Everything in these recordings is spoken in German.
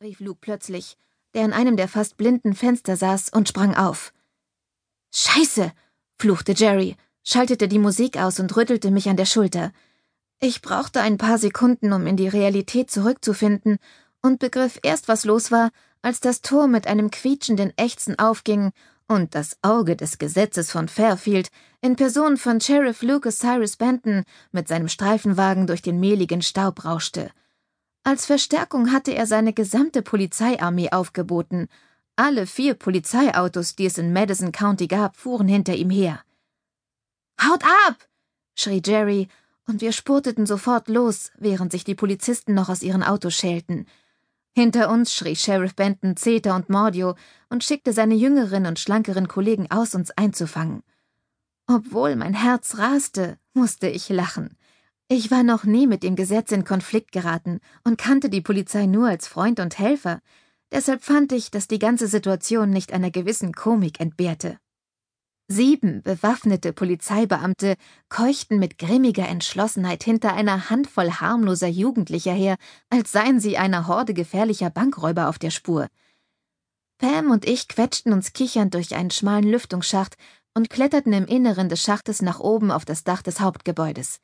rief Luke plötzlich, der in einem der fast blinden Fenster saß und sprang auf. Scheiße, fluchte Jerry, schaltete die Musik aus und rüttelte mich an der Schulter. Ich brauchte ein paar Sekunden, um in die Realität zurückzufinden, und begriff erst, was los war, als das Tor mit einem quietschenden Ächzen aufging und das Auge des Gesetzes von Fairfield in Person von Sheriff Lucas Cyrus Benton mit seinem Streifenwagen durch den mehligen Staub rauschte. Als Verstärkung hatte er seine gesamte Polizeiarmee aufgeboten. Alle vier Polizeiautos, die es in Madison County gab, fuhren hinter ihm her. Haut ab! schrie Jerry, und wir spurteten sofort los, während sich die Polizisten noch aus ihren Autos schälten. Hinter uns schrie Sheriff Benton Zeta und Mordio und schickte seine jüngeren und schlankeren Kollegen aus, uns einzufangen. Obwohl mein Herz raste, musste ich lachen. Ich war noch nie mit dem Gesetz in Konflikt geraten und kannte die Polizei nur als Freund und Helfer. Deshalb fand ich, dass die ganze Situation nicht einer gewissen Komik entbehrte. Sieben bewaffnete Polizeibeamte keuchten mit grimmiger Entschlossenheit hinter einer Handvoll harmloser Jugendlicher her, als seien sie einer Horde gefährlicher Bankräuber auf der Spur. Pam und ich quetschten uns kichernd durch einen schmalen Lüftungsschacht und kletterten im Inneren des Schachtes nach oben auf das Dach des Hauptgebäudes.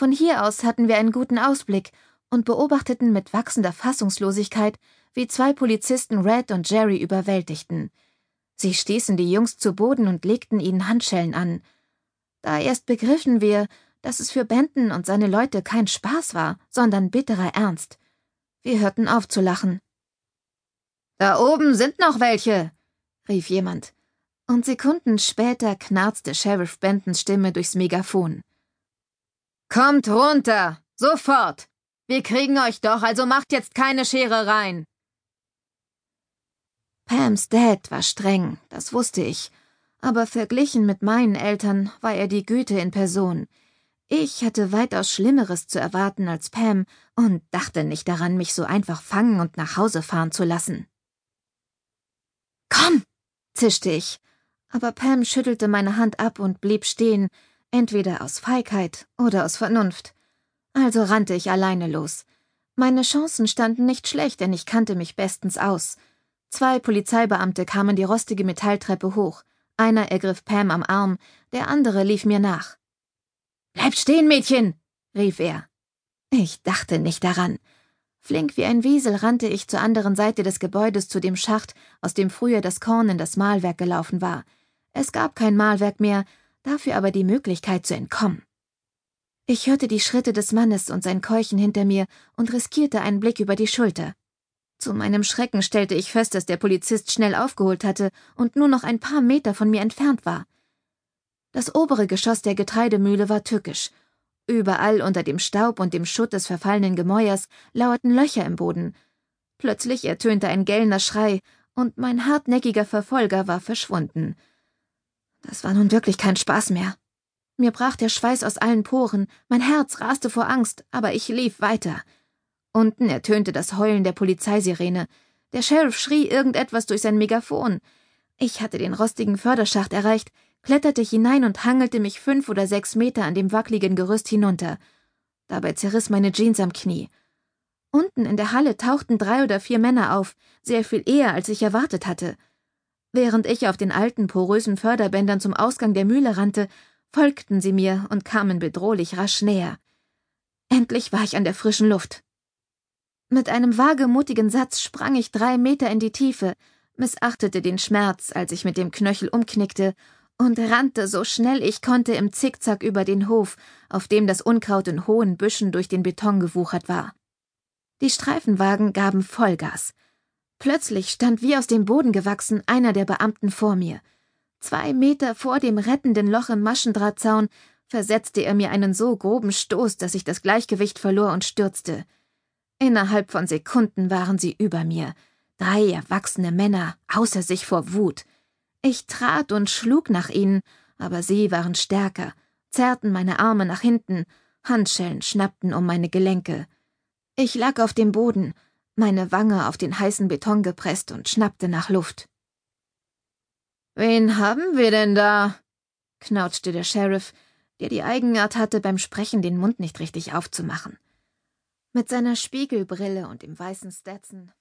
Von hier aus hatten wir einen guten Ausblick und beobachteten mit wachsender Fassungslosigkeit, wie zwei Polizisten Red und Jerry überwältigten – Sie stießen die Jungs zu Boden und legten ihnen Handschellen an. Da erst begriffen wir, dass es für Benton und seine Leute kein Spaß war, sondern bitterer Ernst. Wir hörten auf zu lachen. Da oben sind noch welche, rief jemand, und Sekunden später knarzte Sheriff Bentons Stimme durchs Megafon. Kommt runter, sofort! Wir kriegen euch doch, also macht jetzt keine Schere rein. Pams Dad war streng, das wusste ich, aber verglichen mit meinen Eltern war er die Güte in Person. Ich hatte weitaus Schlimmeres zu erwarten als Pam und dachte nicht daran, mich so einfach fangen und nach Hause fahren zu lassen. Komm, zischte ich, aber Pam schüttelte meine Hand ab und blieb stehen, entweder aus Feigheit oder aus Vernunft. Also rannte ich alleine los. Meine Chancen standen nicht schlecht, denn ich kannte mich bestens aus – Zwei Polizeibeamte kamen die rostige Metalltreppe hoch. Einer ergriff Pam am Arm, der andere lief mir nach. Bleib stehen, Mädchen! rief er. Ich dachte nicht daran. Flink wie ein Wiesel rannte ich zur anderen Seite des Gebäudes zu dem Schacht, aus dem früher das Korn in das Mahlwerk gelaufen war. Es gab kein Mahlwerk mehr, dafür aber die Möglichkeit zu entkommen. Ich hörte die Schritte des Mannes und sein Keuchen hinter mir und riskierte einen Blick über die Schulter. Zu meinem Schrecken stellte ich fest, dass der Polizist schnell aufgeholt hatte und nur noch ein paar Meter von mir entfernt war. Das obere Geschoss der Getreidemühle war tückisch. Überall unter dem Staub und dem Schutt des verfallenen Gemäuers lauerten Löcher im Boden. Plötzlich ertönte ein gellender Schrei, und mein hartnäckiger Verfolger war verschwunden. Das war nun wirklich kein Spaß mehr. Mir brach der Schweiß aus allen Poren, mein Herz raste vor Angst, aber ich lief weiter. Unten ertönte das Heulen der Polizeisirene. Der Sheriff schrie irgendetwas durch sein Megafon. Ich hatte den rostigen Förderschacht erreicht, kletterte hinein und hangelte mich fünf oder sechs Meter an dem wackligen Gerüst hinunter. Dabei zerriss meine Jeans am Knie. Unten in der Halle tauchten drei oder vier Männer auf, sehr viel eher, als ich erwartet hatte. Während ich auf den alten, porösen Förderbändern zum Ausgang der Mühle rannte, folgten sie mir und kamen bedrohlich rasch näher. Endlich war ich an der frischen Luft. Mit einem wagemutigen Satz sprang ich drei Meter in die Tiefe, missachtete den Schmerz, als ich mit dem Knöchel umknickte, und rannte so schnell ich konnte im Zickzack über den Hof, auf dem das Unkraut in hohen Büschen durch den Beton gewuchert war. Die Streifenwagen gaben Vollgas. Plötzlich stand wie aus dem Boden gewachsen einer der Beamten vor mir. Zwei Meter vor dem rettenden Loch im Maschendrahtzaun versetzte er mir einen so groben Stoß, dass ich das Gleichgewicht verlor und stürzte. Innerhalb von Sekunden waren sie über mir. Drei erwachsene Männer, außer sich vor Wut. Ich trat und schlug nach ihnen, aber sie waren stärker, zerrten meine Arme nach hinten, Handschellen schnappten um meine Gelenke. Ich lag auf dem Boden, meine Wange auf den heißen Beton gepresst und schnappte nach Luft. Wen haben wir denn da? knautschte der Sheriff, der die Eigenart hatte, beim Sprechen den Mund nicht richtig aufzumachen. Mit seiner Spiegelbrille und dem weißen Stetson